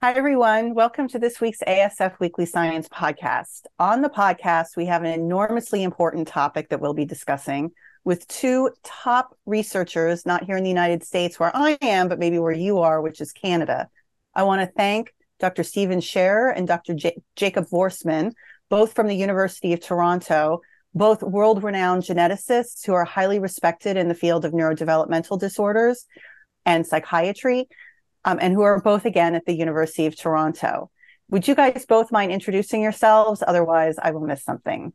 Hi, everyone. Welcome to this week's ASF Weekly Science podcast. On the podcast, we have an enormously important topic that we'll be discussing with two top researchers, not here in the United States where I am, but maybe where you are, which is Canada. I want to thank Dr. Stephen Scherer and Dr. J- Jacob Vorstman, both from the University of Toronto, both world renowned geneticists who are highly respected in the field of neurodevelopmental disorders and psychiatry um, and who are both again at the University of Toronto. Would you guys both mind introducing yourselves? Otherwise, I will miss something.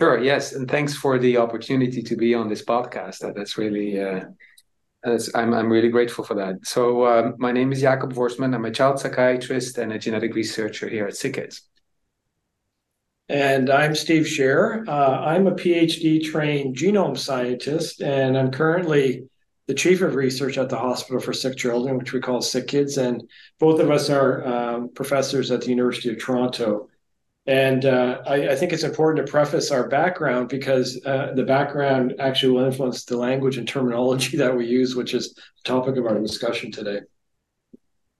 Sure. Yes, and thanks for the opportunity to be on this podcast. That's really, uh, that's, I'm I'm really grateful for that. So um, my name is Jacob Vorstman. I'm a child psychiatrist and a genetic researcher here at SickKids. And I'm Steve Scherer. Uh, I'm a PhD trained genome scientist, and I'm currently the chief of research at the Hospital for Sick Children, which we call SickKids, and both of us are um, professors at the University of Toronto. And uh, I, I, think it's important to preface our background because uh, the background actually will influence the language and terminology that we use, which is the topic of our discussion today.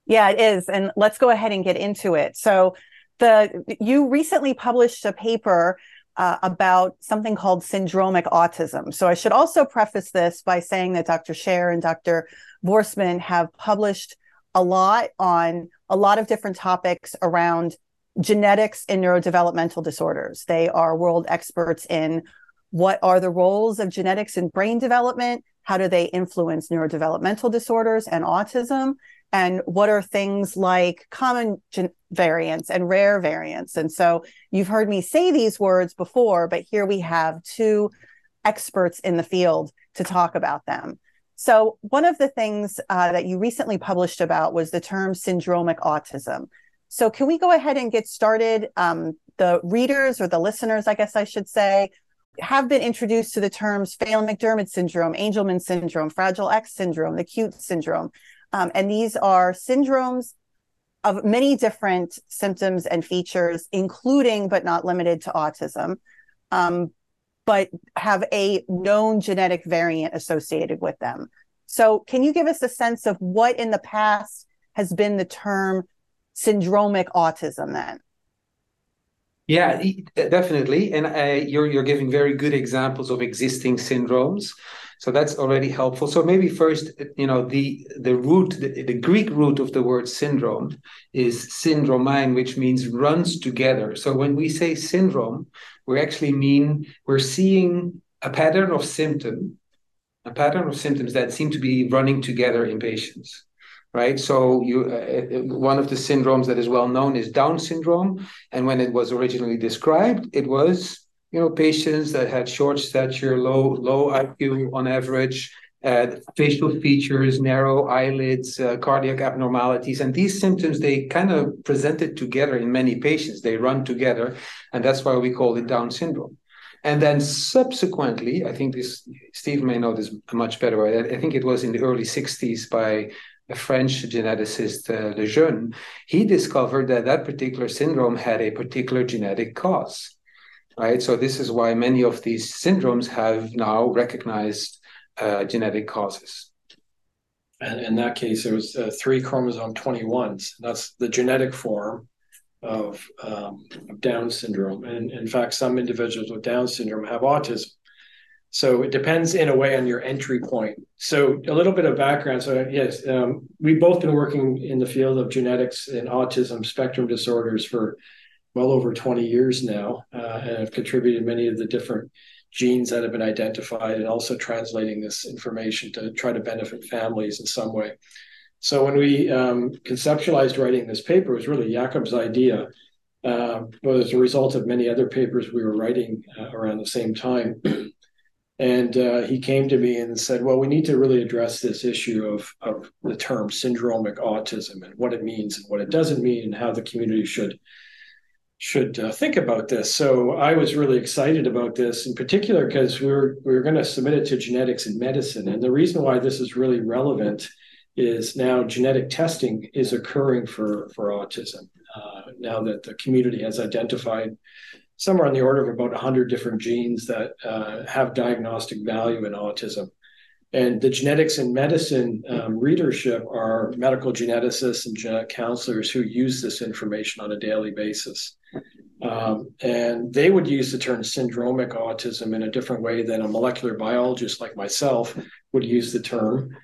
Yeah, it is. And let's go ahead and get into it. So, the you recently published a paper uh, about something called syndromic autism. So I should also preface this by saying that Dr. Scherer and Dr. Vorstman have published a lot on a lot of different topics around genetics in neurodevelopmental disorders. They are world experts in what are the roles of genetics in brain development, how do they influence neurodevelopmental disorders and autism, and what are things like common gen- variants and rare variants. And so you've heard me say these words before, but here we have two experts in the field to talk about them. So, one of the things uh, that you recently published about was the term syndromic autism. So, can we go ahead and get started? Um, the readers or the listeners, I guess I should say, have been introduced to the terms Phelan-McDermid syndrome, Angelman syndrome, Fragile X syndrome, the Cute syndrome. Um, and these are syndromes of many different symptoms and features, including but not limited to autism, um, but have a known genetic variant associated with them. So, can you give us a sense of what in the past has been the term syndromic autism then? Yeah, definitely. And uh, you're you're giving very good examples of existing syndromes. So that's already helpful. So maybe first, you know, the the root, the, the Greek root of the word syndrome is syndromein, which means runs together. So when we say syndrome, we actually mean we're seeing a pattern of symptom, a pattern of symptoms that seem to be running together in patients right? So you, uh, one of the syndromes that is well known is Down syndrome, and when it was originally described, it was you know, patients that had short stature, low low IQ on average, facial features, narrow eyelids, uh, cardiac abnormalities, and these symptoms they kind of presented together in many patients. They run together, and that's why we call it Down syndrome. And then subsequently, I think this Steve may know this much better. I, I think it was in the early '60s by a French geneticist, uh, Lejeune. He discovered that that particular syndrome had a particular genetic cause right? So this is why many of these syndromes have now recognized uh, genetic causes. And in that case, there was uh, three chromosome 21s. That's the genetic form of, um, of Down syndrome. And in fact, some individuals with Down syndrome have autism. So it depends in a way on your entry point. So a little bit of background. So yes, um, we've both been working in the field of genetics and autism spectrum disorders for well over 20 years now uh, and have contributed many of the different genes that have been identified and also translating this information to try to benefit families in some way. So when we um, conceptualized writing this paper, it was really Jacob's idea. Uh, was a result of many other papers we were writing uh, around the same time. and uh, he came to me and said, well, we need to really address this issue of, of the term syndromic autism and what it means and what it doesn't mean and how the community should should uh, think about this. So I was really excited about this in particular because we were we were going to submit it to genetics and medicine, and the reason why this is really relevant is now genetic testing is occurring for for autism. Uh, now that the community has identified somewhere on the order of about 100 different genes that uh, have diagnostic value in autism. And the genetics and medicine um, readership are medical geneticists and genetic counselors who use this information on a daily basis. Um, and they would use the term syndromic autism in a different way than a molecular biologist like myself would use the term.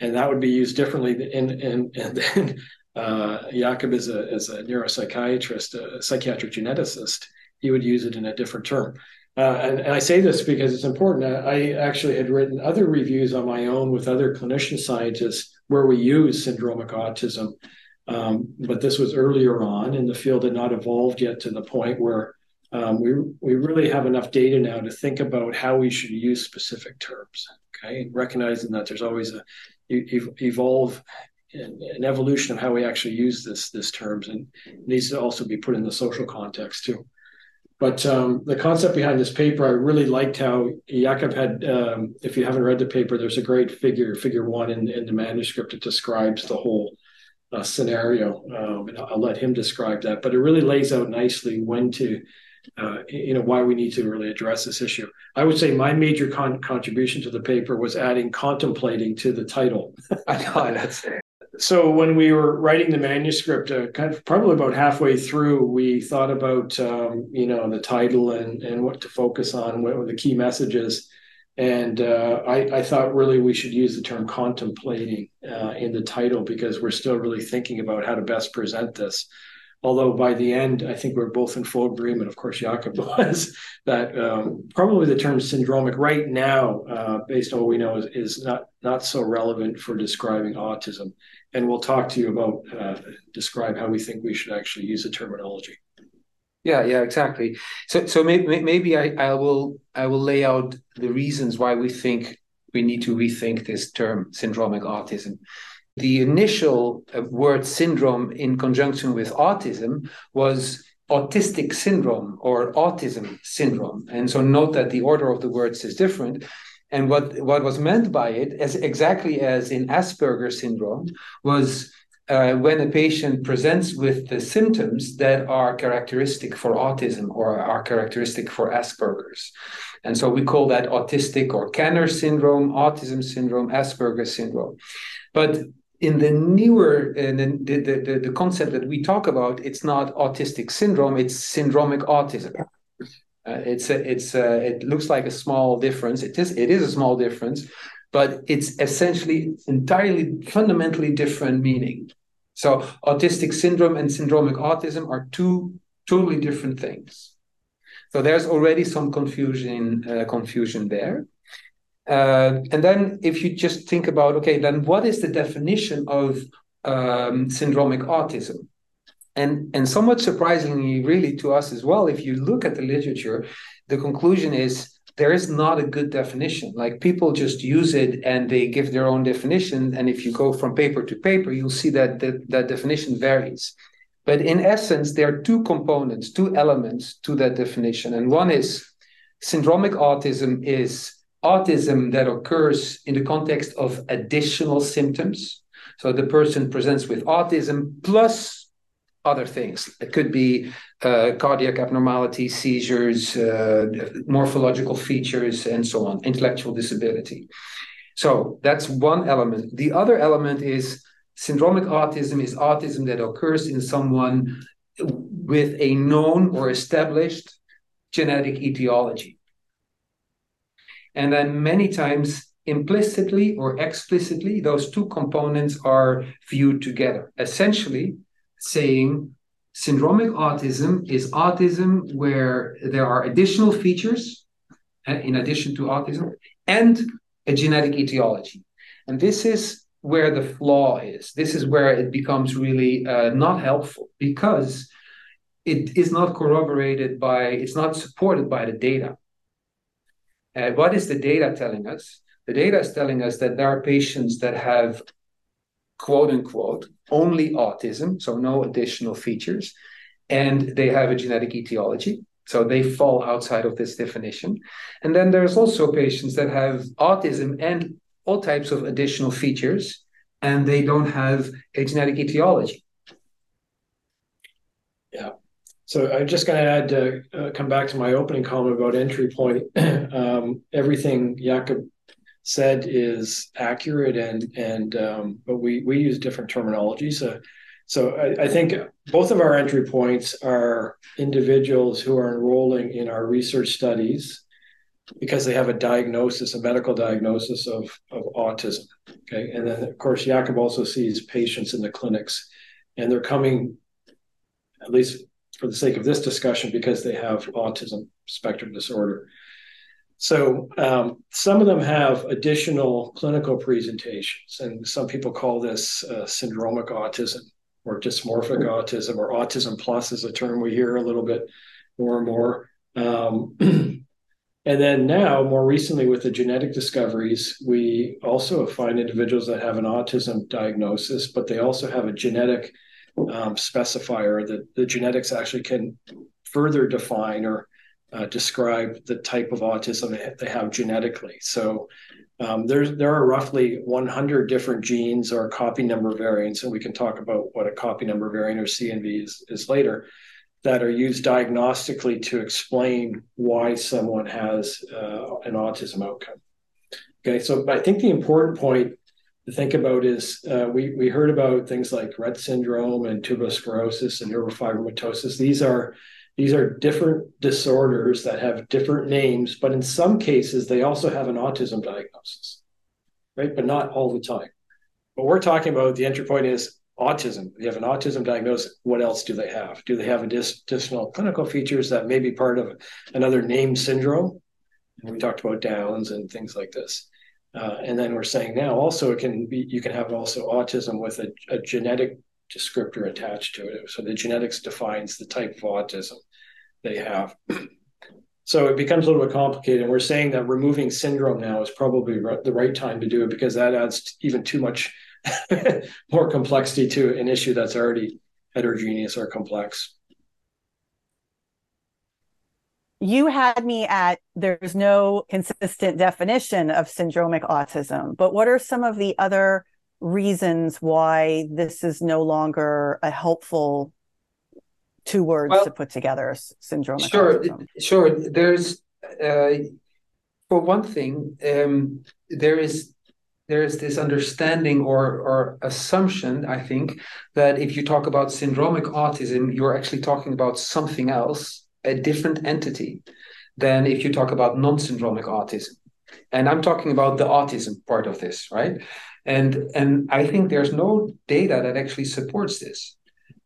And that would be used differently. And, and, and then uh, Jacob is a, is a neuropsychiatrist, a psychiatric geneticist. He would use it in a different term. Uh, and, and, I say this because it's important. I actually had written other reviews on my own with other clinician scientists where we use syndromic autism. Um, but this was earlier on, and the field had not evolved yet to the point where um, we we really have enough data now to think about how we should use specific terms. Okay, recognizing that there's always a evolve an evolution of how we actually use this this terms, and needs to also be put in the social context too. But um, the concept behind this paper, I really liked how Jacob had. Um, if you haven't read the paper, there's a great figure, figure one in, in the manuscript. It describes the whole uh, scenario, um, and I'll let him describe that. But it really lays out nicely when to, uh, you know, why we need to really address this issue. I would say my major con- contribution to the paper was adding contemplating to the title. I know that's so when we were writing the manuscript, uh, kind of probably about halfway through, we thought about um, you know the title and and what to focus on, what were the key messages, and uh, I, I thought really we should use the term contemplating uh, in the title because we're still really thinking about how to best present this. Although by the end, I think we're both in full agreement. Of course, Jacob was that um, probably the term syndromic right now, uh, based on what we know, is, is not not so relevant for describing autism and we'll talk to you about uh, describe how we think we should actually use the terminology. Yeah, yeah, exactly. So, so maybe, maybe I, I will I will lay out the reasons why we think we need to rethink this term syndromic autism. The initial uh, word syndrome in conjunction with autism was autistic syndrome or autism syndrome. And so note that the order of the words is different. And what, what was meant by it, as exactly as in Asperger syndrome, was uh, when a patient presents with the symptoms that are characteristic for autism or are characteristic for Asperger's. And so we call that autistic or Kanner syndrome, autism syndrome, Asperger syndrome. But in the newer uh, the, the, the, the concept that we talk about, it's not autistic syndrome, it's syndromic autism. Uh, it's a, it's a, it looks like a small difference. It is it is a small difference, but it's essentially entirely fundamentally different meaning. So autistic syndrome and syndromic autism are two totally different things. So there's already some confusion uh, confusion there. Uh, and then if you just think about okay, then what is the definition of um, syndromic autism? And, and somewhat surprisingly, really to us as well, if you look at the literature, the conclusion is there is not a good definition. Like people just use it and they give their own definition. And if you go from paper to paper, you'll see that the, that definition varies. But in essence, there are two components, two elements to that definition. And one is syndromic autism is autism that occurs in the context of additional symptoms. So the person presents with autism plus other things. It could be uh, cardiac abnormalities, seizures, uh, morphological features, and so on, intellectual disability. So that's one element. The other element is syndromic autism is autism that occurs in someone with a known or established genetic etiology. And then many times implicitly or explicitly, those two components are viewed together. Essentially, saying syndromic autism is autism where there are additional features uh, in addition to autism and a genetic etiology. And this is where the flaw is. This is where it becomes really uh, not helpful because it is not corroborated by, it's not supported by the data. Uh, what is the data telling us? The data is telling us that there are patients that have quote unquote only autism, so no additional features, and they have a genetic etiology. So they fall outside of this definition. And then there's also patients that have autism and all types of additional features, and they don't have a genetic etiology. Yeah. So I'm just going to add, uh, uh, come back to my opening comment about entry point. um, everything Jacob said is accurate and and um, but we we use different terminology so so I, I, think both of our entry points are individuals who are enrolling in our research studies because they have a diagnosis, a medical diagnosis of, of autism. Okay. And then of course Jacob also sees patients in the clinics and they're coming, at least for the sake of this discussion, because they have autism spectrum disorder. So um, some of them have additional clinical presentations, and some people call this uh, syndromic autism or dysmorphic autism, or autism plus is a term we hear a little bit more and more. Um, and then now, more recently, with the genetic discoveries, we also find individuals that have an autism diagnosis, but they also have a genetic um, specifier that the genetics actually can further define or uh, describe the type of autism they have genetically. So um, there's there are roughly 100 different genes or copy number variants, and we can talk about what a copy number variant or CNV is, is later, that are used diagnostically to explain why someone has uh, an autism outcome. Okay, so I think the important point to think about is uh, we we heard about things like Rett syndrome and tuberous sclerosis and neurofibromatosis. These are these are different disorders that have different names, but in some cases, they also have an autism diagnosis, right? But not all the time. What we're talking about, the entry point is autism. You have an autism diagnosis. What else do they have? Do they have additional clinical features that may be part of another name syndrome? And we talked about Downs and things like this. Uh, and then we're saying now also it can be you can have also autism with a, a genetic descriptor attached to it. So the genetics defines the type of autism they have. So it becomes a little bit complicated. And we're saying that removing syndrome now is probably the right time to do it because that adds even too much more complexity to an issue that's already heterogeneous or complex. You had me at there's no consistent definition of syndromic autism, but what are some of the other reasons why this is no longer a helpful two words well, to put together syndromic sure sure there's uh, for one thing um, there is there is this understanding or or assumption i think that if you talk about syndromic autism you're actually talking about something else a different entity than if you talk about non-syndromic autism. And i'm talking about the autism part of this right and and I think there's no data that actually supports this.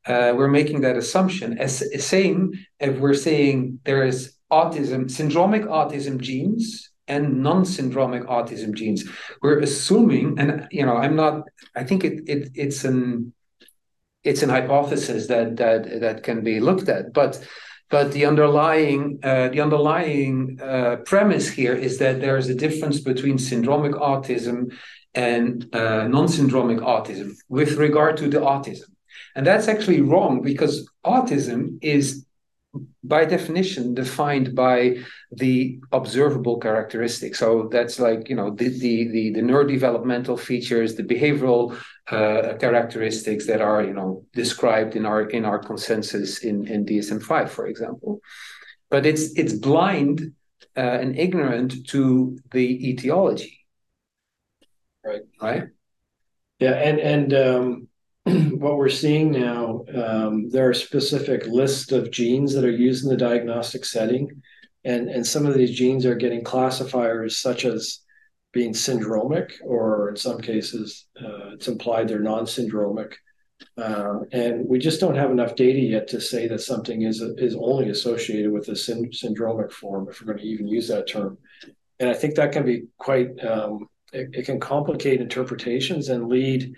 Uh, we're making that assumption as same if we're saying there is autism, syndromic autism genes and non-syndromic autism genes. We're assuming, and you know, I'm not. I think it, it it's an it's an hypothesis that that that can be looked at, but but the underlying uh, the underlying uh, premise here is that there is a difference between syndromic autism and uh, non-syndromic autism with regard to the autism. And that's actually wrong because autism is by definition defined by the observable characteristics. So that's like you know the the the, the neurodevelopmental features the behavioral uh, characteristics that are you know described in our in our consensus in in dsm-5 for example. But it's it's blind uh, and ignorant to the etiology Right. Right. Yeah, and and um, what we're seeing now, um, there are specific lists of genes that are used in the diagnostic setting, and and some of these genes are getting classifiers such as being syndromic, or in some cases, uh, it's implied they're non-syndromic. Uh, and we just don't have enough data yet to say that something is is only associated with a syn- syndromic form, if we're going to even use that term. And I think that can be quite um, it, it can complicate interpretations and lead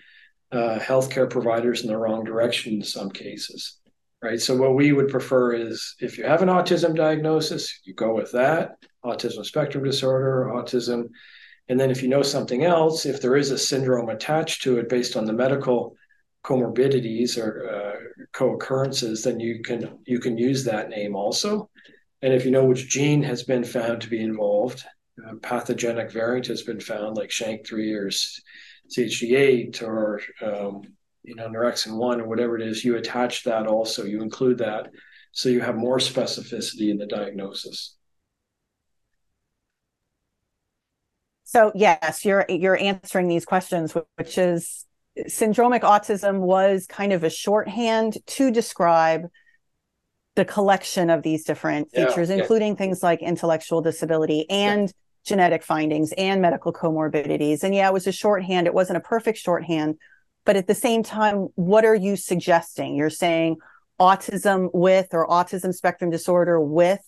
uh, healthcare providers in the wrong direction in some cases right? So what we would prefer is if you have an autism diagnosis you go with that autism spectrum disorder autism. And then if you know something else if there is a syndrome attached to it based on the medical comorbidities or uh, co-occurrences then you can you can use that name also. And if you know which gene has been found to be involved uh, pathogenic variant has been found, like SHANK3 or CHD8 or um, you know Neurexin one or whatever it is, you attach that also. You include that, so you have more specificity in the diagnosis. So yes, you're you're answering these questions, which is syndromic autism was kind of a shorthand to describe the collection of these different features, yeah, including yeah. things like intellectual disability and. Genetic findings and medical comorbidities. And yeah, it was a shorthand. It wasn't a perfect shorthand, but at the same time, what are you suggesting? You're saying autism with or autism spectrum disorder with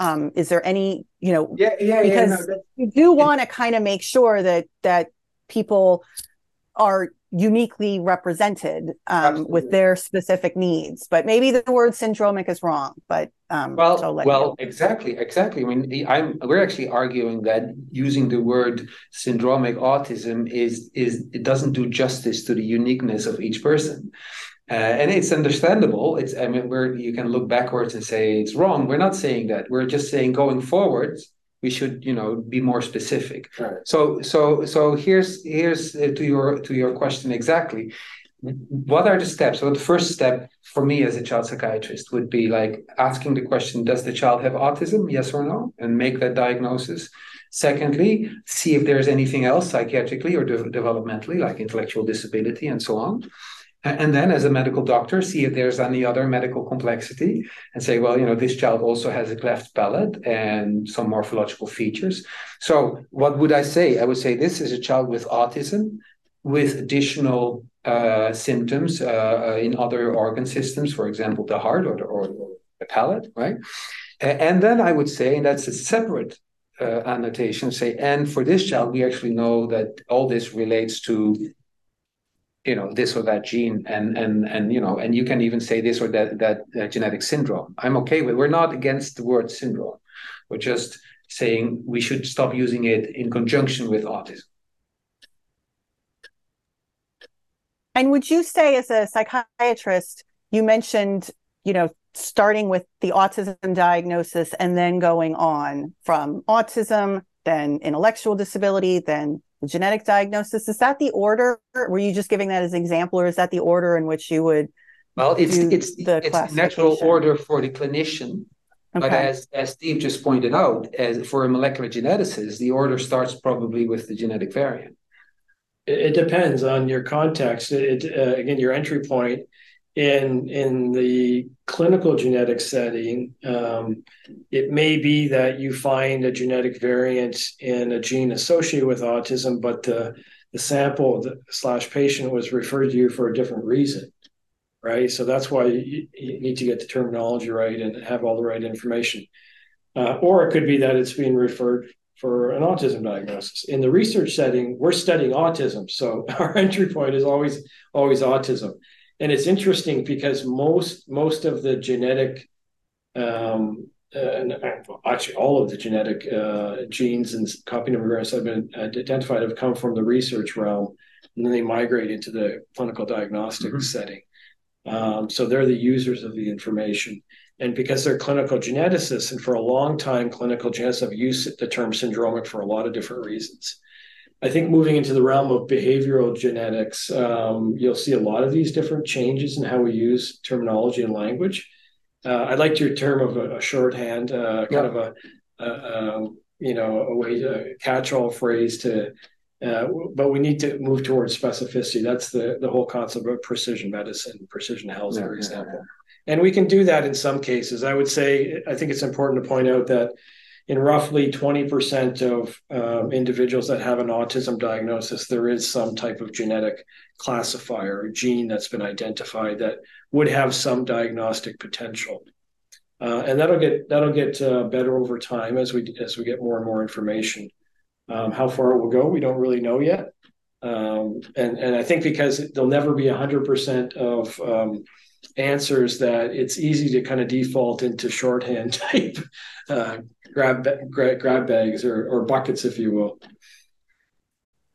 um, is there any you know yeah yeah because yeah, no, you do want to kind of make sure that that people are uniquely represented um, with their specific needs but maybe the word syndromic is wrong but um, well well exactly exactly i mean i'm we're actually arguing that using the word syndromic autism is is it doesn't do justice to the uniqueness of each person uh, and it's understandable. It's I mean, where you can look backwards and say it's wrong. We're not saying that. We're just saying going forward, we should you know be more specific. Right. So so so here's here's uh, to your to your question exactly. What are the steps? So the first step for me as a child psychiatrist would be like asking the question: Does the child have autism? Yes or no, and make that diagnosis. Secondly, see if there's anything else psychiatrically or de- developmentally, like intellectual disability and so on and then as a medical doctor see if there's any other medical complexity and say well you know this child also has a cleft palate and some morphological features. So what would i say? I would say this is a child with autism with additional uh, symptoms uh, in other organ systems for example the heart or the, or the palate right? And then i would say and that's a separate uh, annotation say and for this child we actually know that all this relates to you know this or that gene and and and you know and you can even say this or that that uh, genetic syndrome. I'm okay with we're not against the word syndrome. We're just saying we should stop using it in conjunction with autism. And would you say as a psychiatrist you mentioned you know starting with the autism diagnosis and then going on from autism then intellectual disability then the genetic diagnosis. Is that the order? Were you just giving that as an example or is that the order in which you would well it's it's the it's natural order for the clinician okay. but as as steve just pointed out as for a molecular geneticist the order starts probably with the genetic variant. It, it depends on your context. It, uh, again your entry point in in the clinical genetic setting, um, it may be that you find a genetic variant in a gene associated with autism, but the the sample slash patient was referred to you for a different reason, right? So that's why you, you need to get the terminology right and have all the right information. Uh, or it could be that it's being referred for an autism diagnosis. In the research setting, we're studying autism, so our entry point is always always autism and it's interesting because most most of the genetic um, uh, actually all of the genetic uh, genes and copy number variants have been identified have come from the research realm and then they migrate into the clinical diagnostic mm-hmm. setting. Um, so they're the users of the information. And because they're clinical geneticists and for a long time clinical geneticists have used the term syndromic for a lot of different reasons I think moving into the realm of behavioral genetics, um, you'll see a lot of these different changes in how we use terminology and language. Uh, I liked your term of a, a shorthand, uh, kind of a, a, um, you know a way to catch-all phrase to. Uh, but we need to move towards specificity. That's the the whole concept of precision medicine, precision health, yeah, for example. Yeah, yeah. And we can do that in some cases. I would say I think it's important to point out that in roughly 20% of um, individuals that have an autism diagnosis, there is some type of genetic classifier, a gene that's been identified that would have some diagnostic potential. Uh, and that'll get that'll get uh, better over time as we as we get more and more information. Um, how far it will go, we don't really know yet. Um, and and I think because there'll never be hundred percent of um, answers that it's easy to kind of default into shorthand type uh, grab, grab bags or, or buckets, if you will.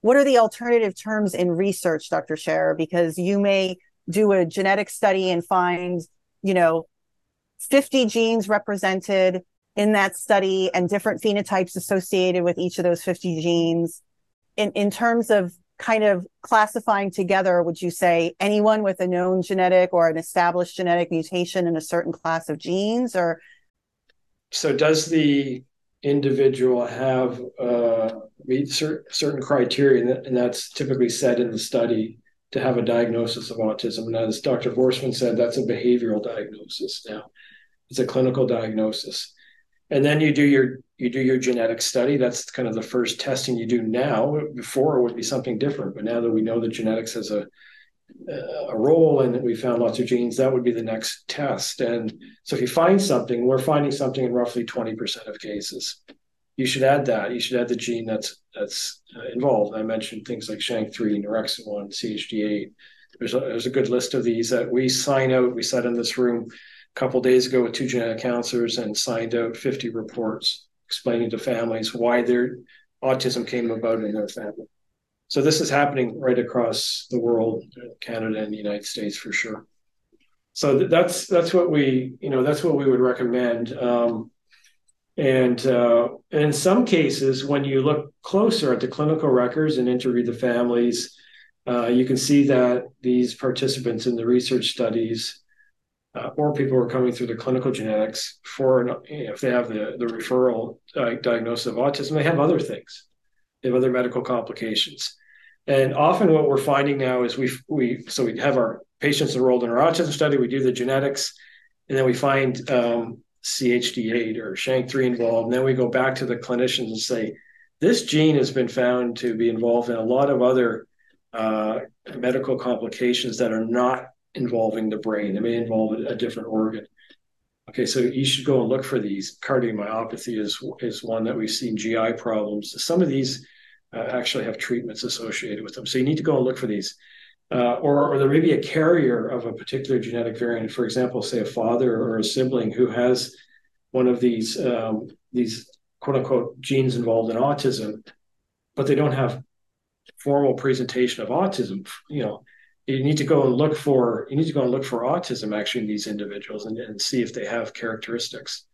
What are the alternative terms in research, Dr. Scherer? Because you may do a genetic study and find, you know, 50 genes represented in that study and different phenotypes associated with each of those 50 genes. In, in terms of kind of classifying together, would you say anyone with a known genetic or an established genetic mutation in a certain class of genes or so does the individual have uh, meet cer- certain criteria, and, that, and, that's typically said in the study to have a diagnosis of autism. And as Dr. Vorstman said, that's a behavioral diagnosis now. It's a clinical diagnosis. And then you do your you do your genetic study. That's kind of the first testing you do now. Before it would be something different, but now that we know that genetics has a a role and we found lots of genes, that would be the next test. And so if you find something, we're finding something in roughly 20% of cases. You should add that. You should add the gene that's that's uh, involved. I mentioned things like SHANK3, Neurexin1, CHD8. There's a, there's a good list of these that we sign out. We sat in this room a couple days ago with two genetic counselors and signed out 50 reports explaining to families why their autism came about in their family. So this is happening right across the world, Canada and the United States for sure. So th- that's that's what we you know that's what we would recommend. Um, and uh, in some cases, when you look closer at the clinical records and interview the families, uh, you can see that these participants in the research studies uh, or people who are coming through the clinical genetics for if they have the, the referral uh, diagnosis of autism, they have other things. They have other medical complications. And often what we're finding now is we we so we have our patients enrolled in our autism study, we do the genetics, and then we find um, CHD8 or SHANK3 involved. And then we go back to the clinicians and say, this gene has been found to be involved in a lot of other uh, medical complications that are not involving the brain. It may involve a, different organ. Okay, so you should go and look for these. Cardiomyopathy is is one that we've seen. GI problems. Some of these uh, actually have treatments associated with them. So you need to go and look for these. Uh, or, or there may be a carrier of a particular genetic variant. For example, say a father or a sibling who has one of these um, these quote unquote genes involved in autism, but they don't have formal presentation of autism. You know, you need to go and look for you need to go and look for autism actually in these individuals and, and see if they have characteristics.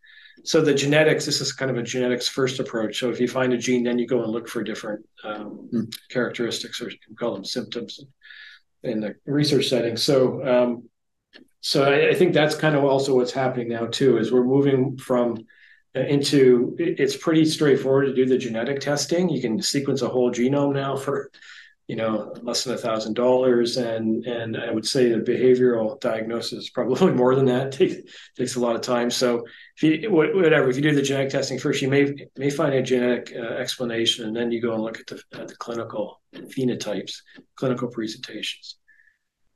So the genetics this is kind of a genetics first approach. So if you find a gene then you go and look for different um, mm. characteristics or you can call them symptoms in the research setting. So um, so I, I, think that's kind of also what's happening now too is we're moving from uh, into it's pretty straightforward to do the genetic testing. You can sequence a whole genome now for you know less than a thousand dollars. And and i would say the behavioral diagnosis is probably more than that. Takes takes a lot of time. So if you whatever if you do the genetic testing first you may may find a genetic uh, explanation. And then you go and look at the, at the clinical phenotypes clinical presentations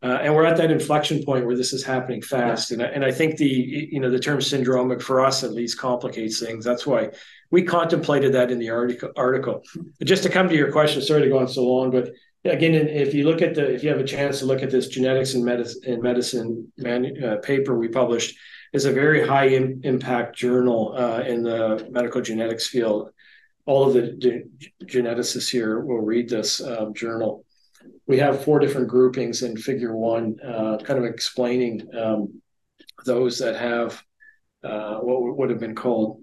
uh, and we're at that inflection point where this is happening fast and, and i think the you know the term syndromic for us at least complicates things that's why we contemplated that in the article. Article. Just to come to your question, sorry to go on so long, but again, if you look at the, if you have a chance to look at this genetics and medicine, and medicine man, uh, paper we published, is a very high Im- impact journal uh, in the medical genetics field. All of the ge- geneticists here will read this um, journal. We have four different groupings in Figure One, uh, kind of explaining um, those that have uh, what would have been called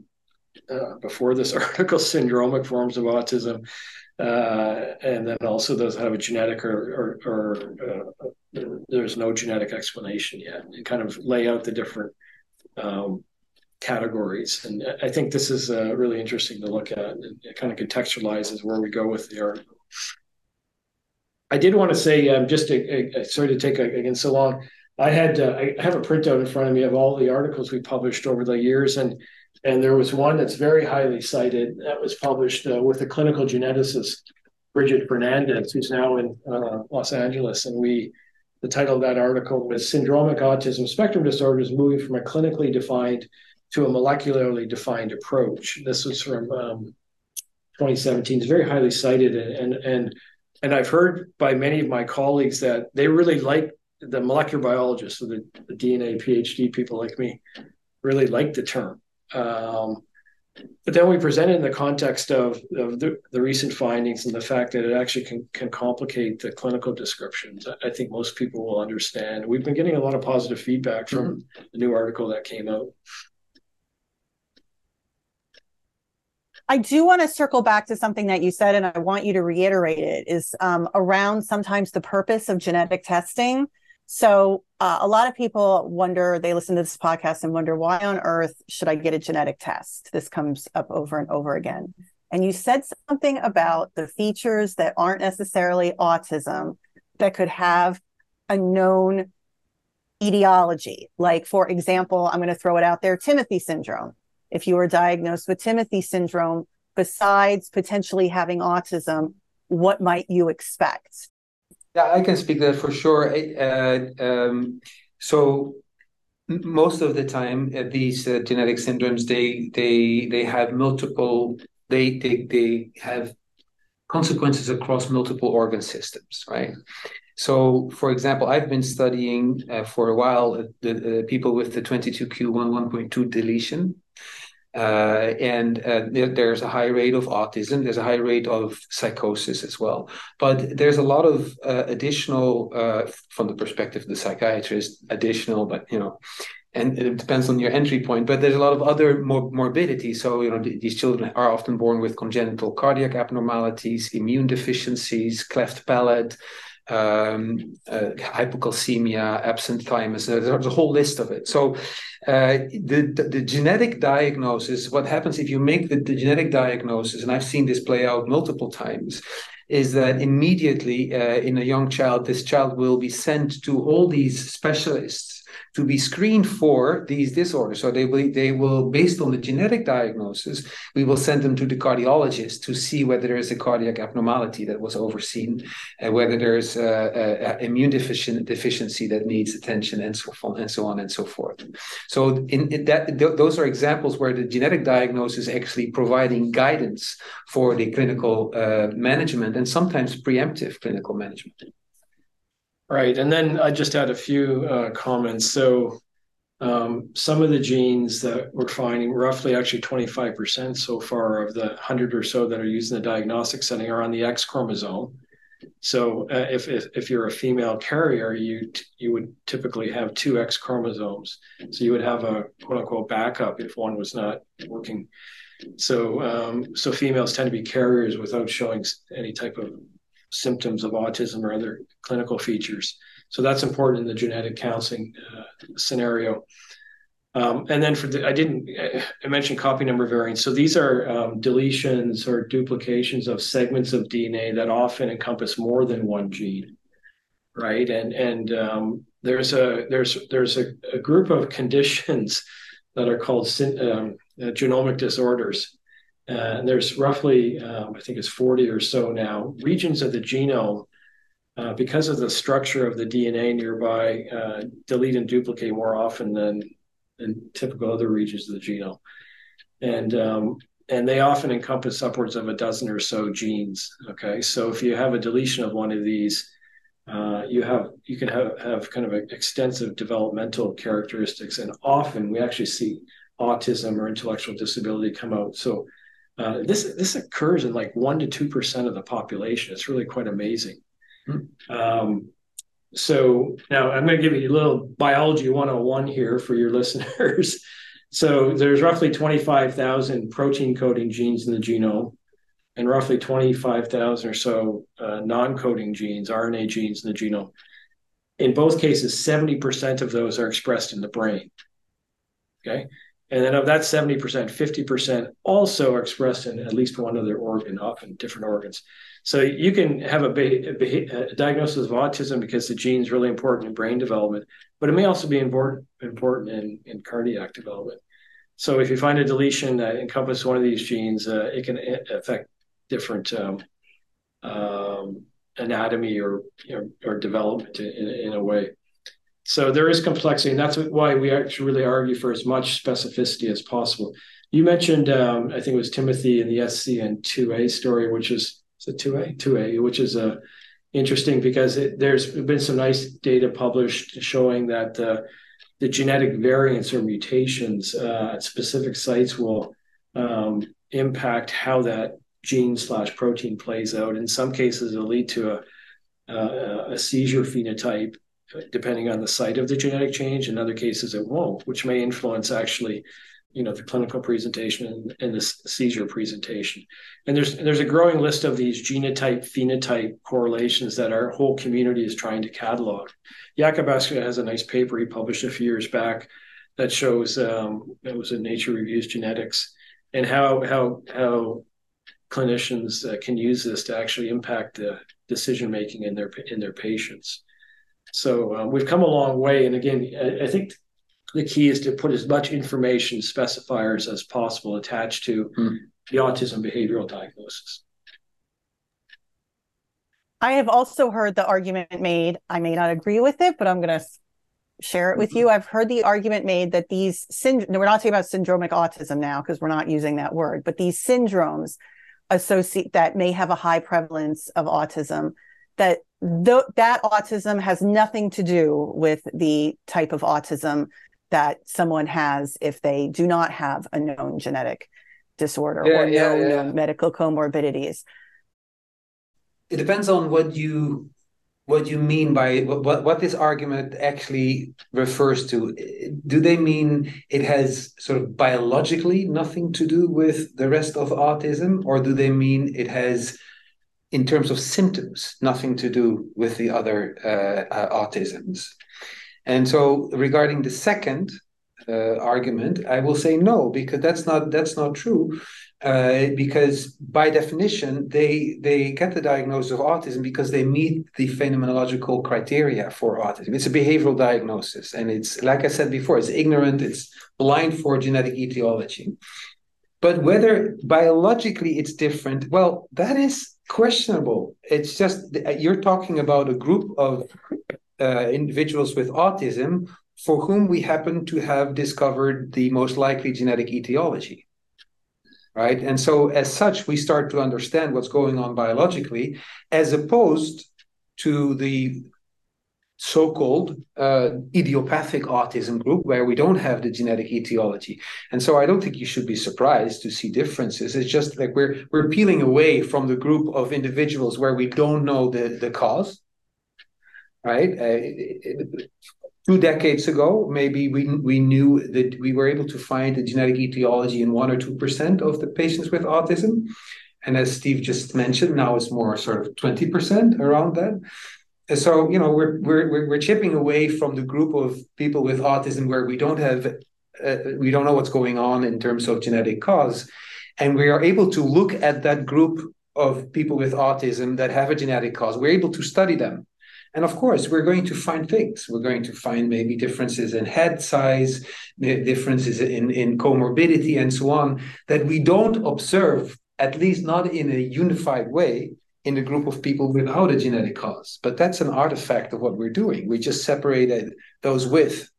uh, before this article syndromic forms of autism, uh, and then also those that have a genetic or, or, or uh, there's no genetic explanation yet, and kind of lay out the different um, categories. And I think this is uh, really interesting to look at, and it kind of contextualizes where we go with the article. I did want to say, um, just to, uh, sorry to take again so long. I had I have a printout in front of me of all the articles we published over the years, and and there was one that's very highly cited that was published uh, with a clinical geneticist, Bridget Fernandez, who's now in uh, Los Angeles. And we, the title of that article was Syndromic Autism Spectrum Disorders Moving from a Clinically Defined to a Molecularly Defined Approach. This was from um, 2017. It's very highly cited. And, and, and, and I've heard by many of my colleagues that they really like the molecular biologists, so the, the DNA PhD people like me, really like the term um, but then we present it in the context of, of the, the, recent findings and the fact that it actually can, can complicate the clinical descriptions. I think most people will understand. We've been getting a lot of positive feedback from mm-hmm. the new article that came out. I do want to circle back to something that you said, and I want you to reiterate it is um, around sometimes the purpose of genetic testing So uh, a lot of people wonder, they listen to this podcast and wonder, why on earth should I get a genetic test? This comes up over and over again. And you said something about the features that aren't necessarily autism that could have a known etiology. Like, for example, I'm going to throw it out there Timothy syndrome. If you were diagnosed with Timothy syndrome, besides potentially having autism, what might you expect? Yeah, I can speak that for sure. Uh, um, so most of the time, uh, these uh, genetic syndromes they they they have multiple they they they have consequences across multiple organ systems, right? So, for example, I've been studying uh, for a while the, people with the 22q11.2 deletion, uh, and uh, there's a high rate of autism. There's a high rate of psychosis as well. But there's a lot of uh, additional, uh, from the perspective of the psychiatrist, additional, but you know, and it depends on your entry point. But there's a lot of other mor- morbidity. So you know, th- these children are often born with congenital cardiac abnormalities, immune deficiencies, cleft palate um, uh, hypocalcemia, absent thymus. There's a whole list of it. So uh, the, the, the genetic diagnosis, what happens if you make the, the genetic diagnosis, and I've seen this play out multiple times, is that immediately uh, in a young child, this child will be sent to all these specialists to be screened for these disorders. So they will, they will, based on the genetic diagnosis, we will send them to the cardiologist to see whether there is a cardiac abnormality that was overseen, and whether there's a, a immune deficiency that needs attention, and so on and so on and so forth. So in, in that, th- those are examples where the genetic diagnosis actually providing guidance for the clinical uh, management and sometimes preemptive clinical management. Right. And then I just add a few uh, comments. So um, some of the genes that we're finding, roughly actually 25% so far of the 100 or so that are used in the diagnostic setting are on the X chromosome. So uh, if, if, if you're a female carrier, you you would typically have two X chromosomes. So you would have a quote unquote backup if one was not working. So um, so females tend to be carriers without showing any type of symptoms of autism or other clinical features. So that's important in the genetic counseling uh, scenario. Um, and then for the, I didn't, I mentioned copy number variants. So these are um, deletions or duplications of segments of DNA that often encompass more than one gene, right? And and um, there's a there's there's a, a, group of conditions that are called um, uh, genomic disorders, and there's roughly, um, I think it's 40 or so now, regions of the genome, uh, because of the structure of the DNA nearby, uh, delete and duplicate more often than, than typical other regions of the genome. And, um, and they often encompass upwards of a dozen or so genes. Okay. So if you have a deletion of one of these, uh, you have you can have, have kind of extensive developmental characteristics and often we actually see autism or intellectual disability come out so uh, this this occurs in like one to two percent of the population. It's really quite amazing. Hmm. Um, so now I'm going to give you a little biology 101 here for your listeners. so there's roughly 25,000 protein coding genes in the genome, and roughly 25,000 or so uh, non-coding genes, RNA genes in the genome. In both cases, 70% of those are expressed in the brain. Okay. And then of that 70%, 50% also are expressed in at least one other organ, often different organs. So you can have a, a, a, diagnosis of autism because the gene is really important in brain development, but it may also be important, important in, in cardiac development. So if you find a deletion that encompasses one of these genes, uh, it can affect different um, um, anatomy or, you know, or development in, in a way. So there is complexity, and that's why we actually really argue for as much specificity as possible. You mentioned, um, I think it was Timothy in the SCN2A story, which is, it 2A? 2A, which is uh, interesting because it, there's been some nice data published showing that uh, the genetic variants or mutations uh, at specific sites will um, impact how that gene slash protein plays out. In some cases, it'll lead to a, a, a seizure phenotype depending on the site of the genetic change. In other cases, it won't, which may influence actually you know the clinical presentation and the seizure presentation. And there's there's a growing list of these genotype phenotype correlations that our whole community is trying to catalog. Jacob has a nice paper he published a few years back that shows um, it was in nature reviews genetics and how how how clinicians uh, can use this to actually impact the decision making in their in their patients so um, we've come a long way and again I, I think the key is to put as much information specifiers as possible attached to mm. the autism behavioral diagnosis. I have also heard the argument made, I may not agree with it, but I'm going to share it with mm-hmm. you. I've heard the argument made that these synd- we're not talking about syndromic autism now because we're not using that word, but these syndromes associate that may have a high prevalence of autism that th- that autism has nothing to do with the type of autism that someone has if they do not have a known genetic disorder yeah, or yeah, known, yeah. Uh, medical comorbidities. It depends on what you what you mean by what what this argument actually refers to. Do they mean it has sort of biologically nothing to do with the rest of autism, or do they mean it has in terms of symptoms, nothing to do with the other uh, uh, autisms. And so, regarding the second uh, argument, I will say no because that's not that's not true. Uh, because by definition, they they get the diagnosis of autism because they meet the phenomenological criteria for autism. It's a behavioral diagnosis, and it's like I said before, it's ignorant, it's blind for genetic etiology. But whether biologically it's different, well, that is questionable. It's just you're talking about a group of uh, individuals with autism for whom we happen to have discovered the most likely genetic etiology right and so as such we start to understand what's going on biologically as opposed to the so-called uh, idiopathic autism group where we don't have the genetic etiology and so i don't think you should be surprised to see differences it's just like we're we're peeling away from the group of individuals where we don't know the the cause right? Uh, two decades ago, maybe we we knew that we were able to find the genetic etiology in one or two percent of the patients with autism, and as Steve just mentioned, now it's more sort of twenty percent around that. So you know we're we're we're chipping away from the group of people with autism where we don't have uh, we don't know what's going on in terms of genetic cause, and we are able to look at that group of people with autism that have a genetic cause. We're able to study them and of course, we're going to find things. We're going to find maybe differences in head size, differences in, in comorbidity, and so on, that we don't observe, at least not in a unified way, in the group of people without a genetic cause. But that's an artifact of what we're doing. We just separated those with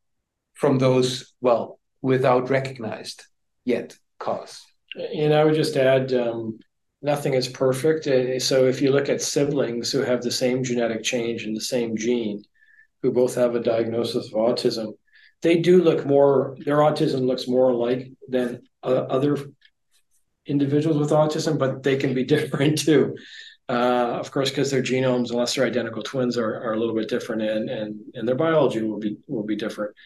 from those, well, without recognized yet cause. And I would just add, um, nothing is perfect. Uh, so if you look at siblings who have the same genetic change in the same gene, who both have a diagnosis of autism, they do look more. Their autism looks more alike than uh, other individuals with autism, but they can be different too. Uh, of course, because their genomes, unless they're identical twins, are, are a little bit different, and and and their biology will be will be different.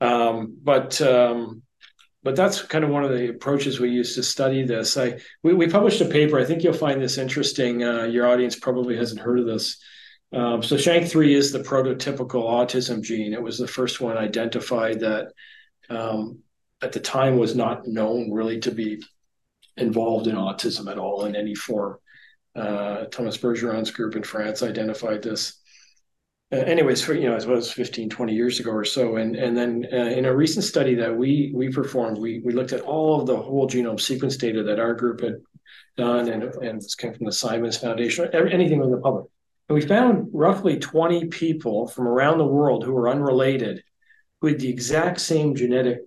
Um, but um, but that's kind of one of the approaches we use to study this. I we, we published a paper. I think you'll find this interesting. Uh, your audience probably hasn't heard of this. Um, so SHANK3 is the prototypical autism gene. It was the first one identified that um, at the time was not known really to be involved in autism at all in any form. Uh, Thomas Bourgeron's group in France identified this uh, anyways, for, you know, as well as 15, 20 years ago or so. And, and then uh, in a recent study that we, we performed, we, we looked at all of the whole genome sequence data that our group had done and, and this came from the Simons Foundation, anything from the public. And we found roughly 20 people from around the world who were unrelated who had the exact same genetic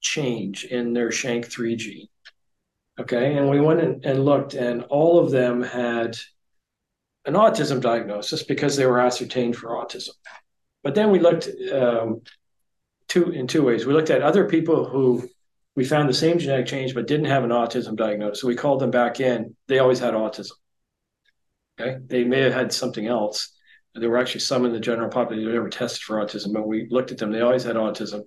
change in their SHANK3 gene. Okay. And we went and, looked, and all of them had an autism diagnosis because they were ascertained for autism. But then we looked um, two in two ways. We looked at other people who we found the same genetic change but didn't have an autism diagnosis. So we called them back in. They always had autism. Okay, they may have had something else. There were actually some in the general population who never tested for autism, but we looked at them. They always had autism.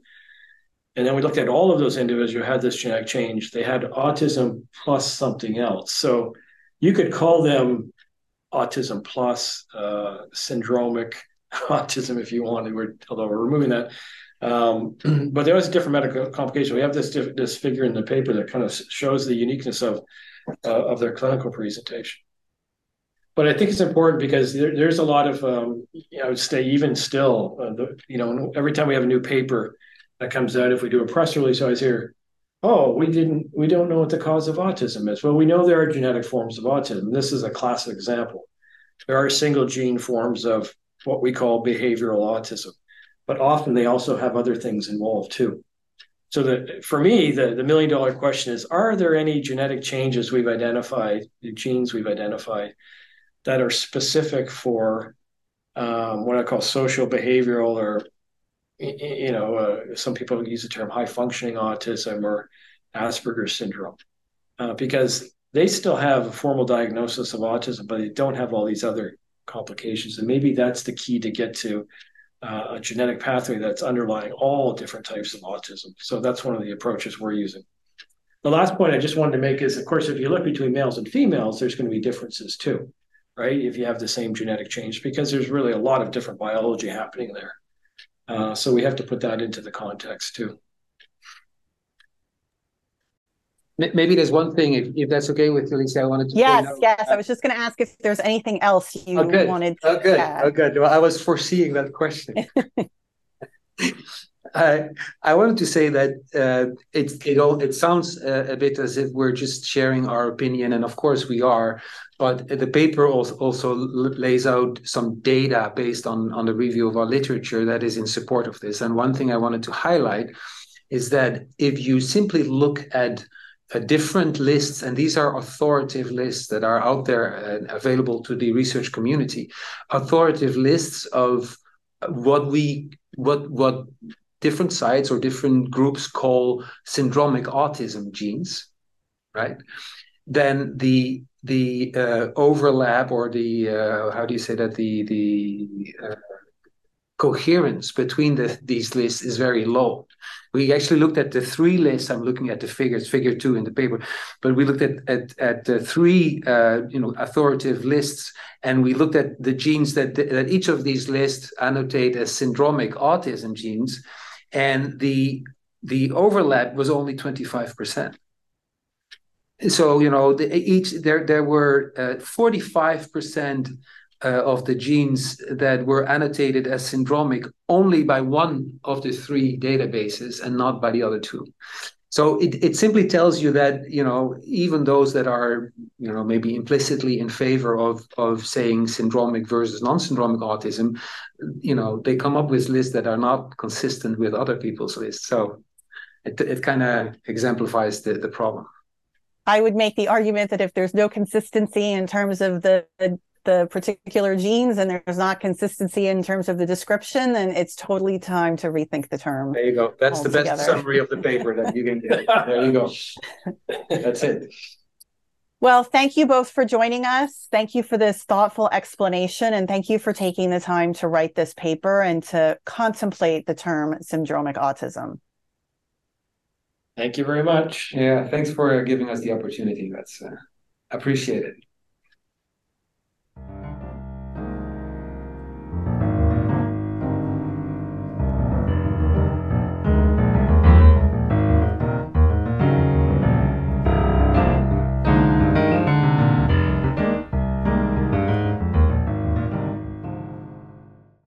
And then we looked at all of those individuals who had this genetic change. They had autism plus something else. So you could call them autism plus uh, syndromic autism if you wanted. We're, although we're removing that. Um, but there was a different medical complication. We have this this figure in the paper that kind of shows the uniqueness of uh, of their clinical presentation. But I think it's important because there, there's a lot of um, I would say even still, uh, the, you know, every time we have a new paper that comes out, if we do a press release, I always hear, "Oh, we didn't, we don't know what the cause of autism is." Well, we know there are genetic forms of autism. This is a classic example. There are single gene forms of what we call behavioral autism but often they also have other things involved too. So that for me, the, the million dollar question is, are there any genetic changes we've identified, the genes we've identified that are specific for um, what I call social behavioral or, you know, uh, some people use the term high functioning autism or Asperger's syndrome, uh, because they still have a formal diagnosis of autism, but they don't have all these other complications. And maybe that's the key to get to uh, a genetic pathway that's underlying all different types of autism. So that's one of the approaches we're using. The last point I just wanted to make is, of course, if you look between males and females, there's going to be differences too, right? If you have the same genetic change, because there's really a lot of different biology happening there. Uh, so we have to put that into the context too. Maybe there's one thing, if, if that's okay with you, Lisa, I wanted to. Yes, yes. I was just going to ask if there's anything else you oh, good. wanted to. Oh, good. Add. Oh, good. Well, I was foreseeing that question. I I wanted to say that uh, it it all it sounds uh, a bit as if we're just sharing our opinion, and of course we are. But the paper also, also lays out some data based on on the review of our literature that is in support of this. And one thing I wanted to highlight is that if you simply look at uh, different lists, and these are authoritative lists that are out there and available to the research community. Authoritative lists of what we what what different sites or different groups call syndromic autism genes, right? Then the the uh, overlap or the uh, how do you say that the the uh, coherence between the, these lists is very low. We actually looked at the three lists. I'm looking at the figures, figure two in the paper, but we looked at at, at the three uh, you know authoritative lists, and we looked at the genes that that each of these lists annotate as syndromic autism genes, and the the overlap was only 25 percent. So you know the, each there there were uh, 45 percent uh, of the genes that were annotated as syndromic only by one of the three databases and not by the other two. So it, it simply tells you that you know even those that are you know maybe implicitly in favor of of saying syndromic versus non-syndromic autism, you know they come up with lists that are not consistent with other people's lists. So it it kind of exemplifies the the problem. I would make the argument that if there's no consistency in terms of the, the the particular genes and there's not consistency in terms of the description, then it's totally time to rethink the term. There you go. That's altogether. the best summary of the paper that you can get. There you go. That's it. Well, thank you both for joining us. Thank you for this thoughtful explanation, and thank you for taking the time to write this paper and to contemplate the term syndromic autism. Thank you very much. Yeah, thanks for giving us the opportunity. That's uh, appreciated. Thank you.